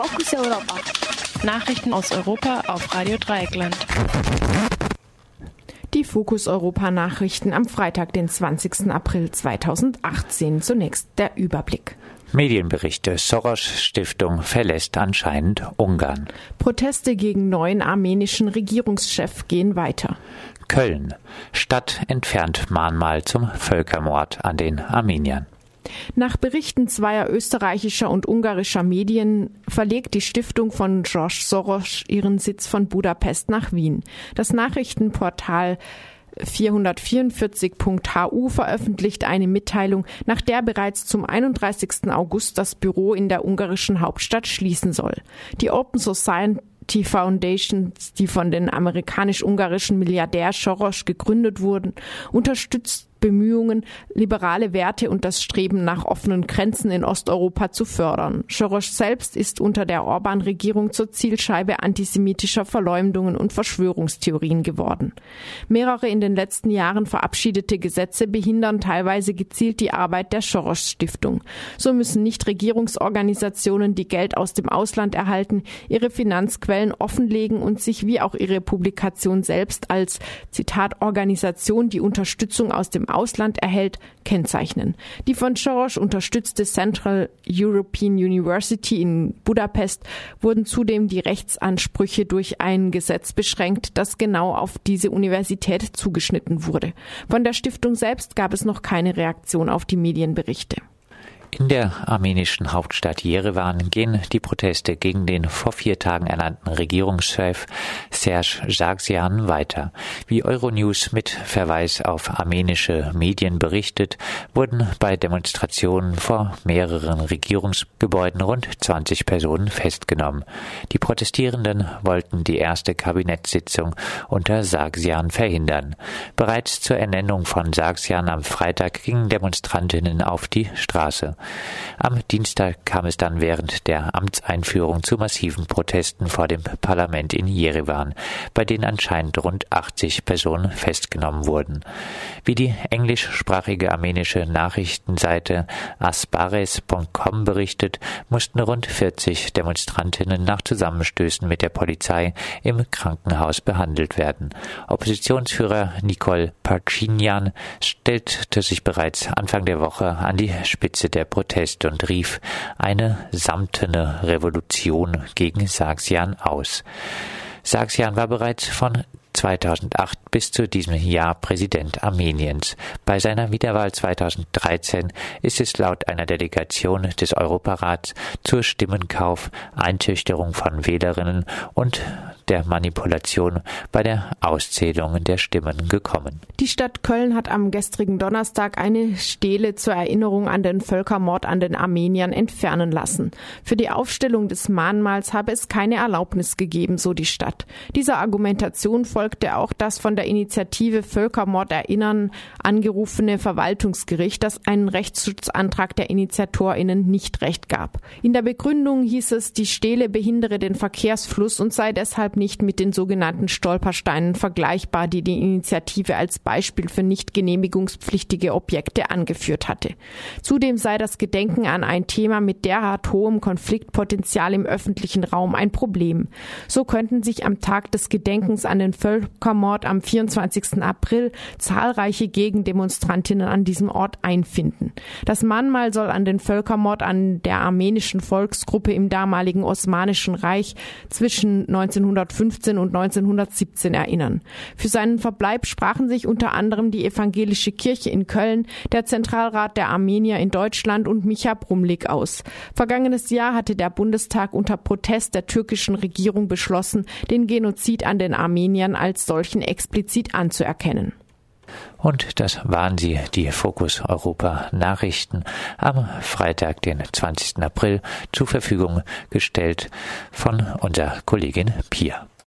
Fokus Europa. Nachrichten aus Europa auf Radio Dreieckland. Die Fokus Europa Nachrichten am Freitag, den 20. April 2018. Zunächst der Überblick. Medienberichte. Soros Stiftung verlässt anscheinend Ungarn. Proteste gegen neuen armenischen Regierungschef gehen weiter. Köln. Stadt entfernt Mahnmal zum Völkermord an den Armeniern. Nach Berichten zweier österreichischer und ungarischer Medien verlegt die Stiftung von George Soros ihren Sitz von Budapest nach Wien. Das Nachrichtenportal 444.hu veröffentlicht eine Mitteilung, nach der bereits zum 31. August das Büro in der ungarischen Hauptstadt schließen soll. Die Open Society Foundations, die von den amerikanisch-ungarischen Milliardär Soros gegründet wurden, unterstützt Bemühungen, liberale Werte und das Streben nach offenen Grenzen in Osteuropa zu fördern. Soros selbst ist unter der Orban-Regierung zur Zielscheibe antisemitischer Verleumdungen und Verschwörungstheorien geworden. Mehrere in den letzten Jahren verabschiedete Gesetze behindern teilweise gezielt die Arbeit der Soros-Stiftung. So müssen Nichtregierungsorganisationen, die Geld aus dem Ausland erhalten, ihre Finanzquellen offenlegen und sich wie auch ihre Publikation selbst als Zitat Organisation, die Unterstützung aus dem Ausland erhält, kennzeichnen. Die von Soros unterstützte Central European University in Budapest wurden zudem die Rechtsansprüche durch ein Gesetz beschränkt, das genau auf diese Universität zugeschnitten wurde. Von der Stiftung selbst gab es noch keine Reaktion auf die Medienberichte. In der armenischen Hauptstadt Jerewan gehen die Proteste gegen den vor vier Tagen ernannten Regierungschef Serge Sargsyan weiter. Wie Euronews mit Verweis auf armenische Medien berichtet, wurden bei Demonstrationen vor mehreren Regierungsgebäuden rund 20 Personen festgenommen. Die Protestierenden wollten die erste Kabinettssitzung unter Sargsyan verhindern. Bereits zur Ernennung von Sargsyan am Freitag gingen Demonstrantinnen auf die Straße. Am Dienstag kam es dann während der Amtseinführung zu massiven Protesten vor dem Parlament in Jerewan, bei denen anscheinend rund 80 Personen festgenommen wurden. Wie die englischsprachige armenische Nachrichtenseite asbares.com berichtet, mussten rund 40 Demonstrantinnen nach Zusammenstößen mit der Polizei im Krankenhaus behandelt werden. Oppositionsführer Nicole Pachinian stellte sich bereits Anfang der Woche an die Spitze der Protest und rief eine samtene Revolution gegen Sargsyan aus. Sargsyan war bereits von 2008 bis zu diesem Jahr Präsident Armeniens. Bei seiner Wiederwahl 2013 ist es laut einer Delegation des Europarats zur Stimmenkauf, Einschüchterung von Wählerinnen und der Manipulation bei der Auszählung der Stimmen gekommen. Die Stadt Köln hat am gestrigen Donnerstag eine Stele zur Erinnerung an den Völkermord an den Armeniern entfernen lassen. Für die Aufstellung des Mahnmals habe es keine Erlaubnis gegeben, so die Stadt. Dieser Argumentation folgte auch das von der Initiative Völkermord erinnern angerufene Verwaltungsgericht, das einen Rechtsschutzantrag der Initiatorinnen nicht recht gab. In der Begründung hieß es, die Stele behindere den Verkehrsfluss und sei deshalb nicht mit den sogenannten Stolpersteinen vergleichbar, die die Initiative als Beispiel für nicht genehmigungspflichtige Objekte angeführt hatte. Zudem sei das Gedenken an ein Thema mit derart hohem Konfliktpotenzial im öffentlichen Raum ein Problem. So könnten sich am Tag des Gedenkens an den Völkermord am 24. April zahlreiche Gegendemonstrantinnen an diesem Ort einfinden. Das Mahnmal soll an den Völkermord an der armenischen Volksgruppe im damaligen Osmanischen Reich zwischen 1900 1915 und 1917 erinnern. Für seinen Verbleib sprachen sich unter anderem die Evangelische Kirche in Köln, der Zentralrat der Armenier in Deutschland und Micha Brumlik aus. Vergangenes Jahr hatte der Bundestag unter Protest der türkischen Regierung beschlossen, den Genozid an den Armeniern als solchen explizit anzuerkennen. Und das waren sie, die Fokus Europa Nachrichten am Freitag, den 20. April, zur Verfügung gestellt von unserer Kollegin Pia.